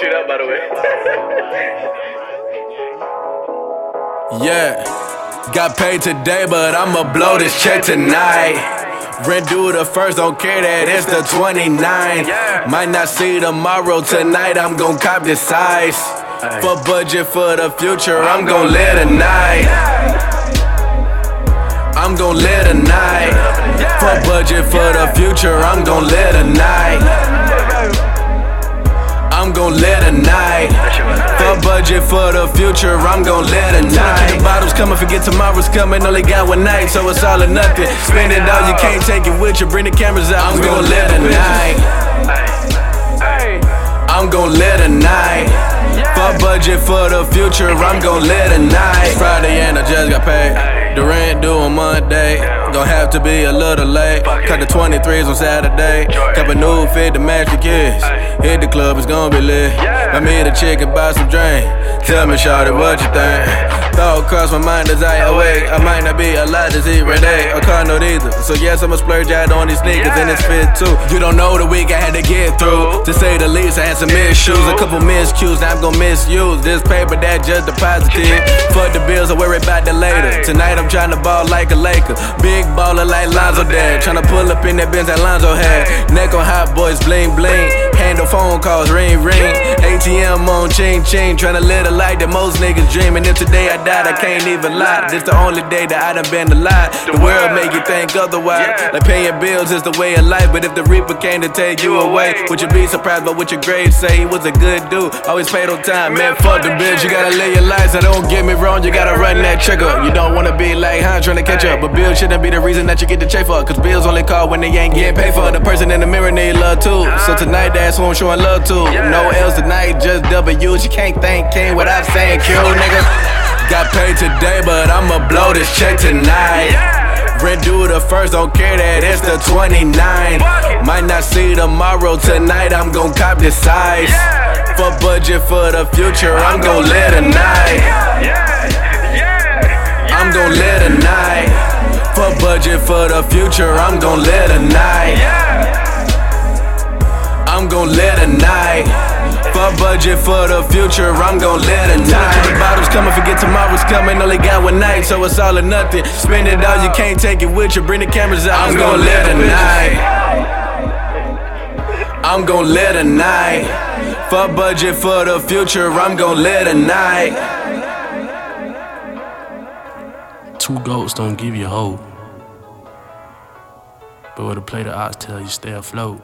shit up, by the way. Yeah, got paid today, but I'ma blow this check tonight. Rent due the first, don't care that it's the 29. Might not see tomorrow, tonight I'm gon' cop this size. For budget for the future, I'm gon' live tonight. I'm gon' live tonight. For budget for the future, I'm gon' live tonight. Budget for the future, I'm gon' live tonight. The bottles coming, forget tomorrow's coming. Only got one night, so it's all or nothing. Spend it all, you can't take it with you. Bring the cameras out. I'm gon' live tonight. I'm gon' live tonight. For budget for the future, I'm gon' live tonight. It's Friday and I just got paid. The rent due on Monday. Gon' have to be a little late. Cut the 23s on Saturday. Couple new fit to match the kids. Hit the club, it's gonna be lit. I meet a chick and buy some drink. Tell me, shawty, what you think? Thought crossed my mind as I awake. I might not be alive to see Renee or note either. So yes, I'ma splurge out on these sneakers and it's fit too. You don't know the week I had to get through. To say the least, I had some issues, a couple miscues. Now I'm gon' misuse this paper that just deposited. Fuck the bills, I worry about that later. Tonight I'm tryna ball like a Laker, big baller like Lonzo dad. Tryna pull up in that Benz that Lonzo had. Neck on hot boys, bling bling. Handle phone calls, ring ring. ATM on chain chain, tryna live the life that most niggas dream. And if today I died, I can't even lie. This the only day that I done been alive. The world make you think otherwise. Like paying bills is the way of life, but if the reaper came to take you away, would you be surprised by what your grave say? He was a good dude, always paid on time. Man, fuck the bitch, you gotta live your life. So don't get me wrong, you gotta run that trigger. You don't wanna be like trying to catch up, but bills shouldn't be the reason that you get the check for. Cause bills only call when they ain't getting paid for. The person in the mirror need love too. So tonight, that's who I'm showing love to. No L's tonight, just W's. You can't thank King without saying Q, nigga. Got paid today, but I'ma blow this check tonight. Rent due the first, don't care that it's the 29. Might not see tomorrow, tonight I'm gon' cop this size. For budget for the future, I'm gon' live tonight. I'm gon' live tonight. For budget for the future, I'm gon' live tonight. I'm gon' live tonight. For budget for the future, I'm gon' live tonight. The bottles coming, forget tomorrow's coming. Only got one night, so it's all or nothing. Spend it all, you can't take it with you. Bring the cameras out. I'm gon' live tonight. I'm gon' live tonight. For budget for the future, I'm gon' live tonight. Two goats don't give you hope. But with a plate of oxtail, you stay afloat.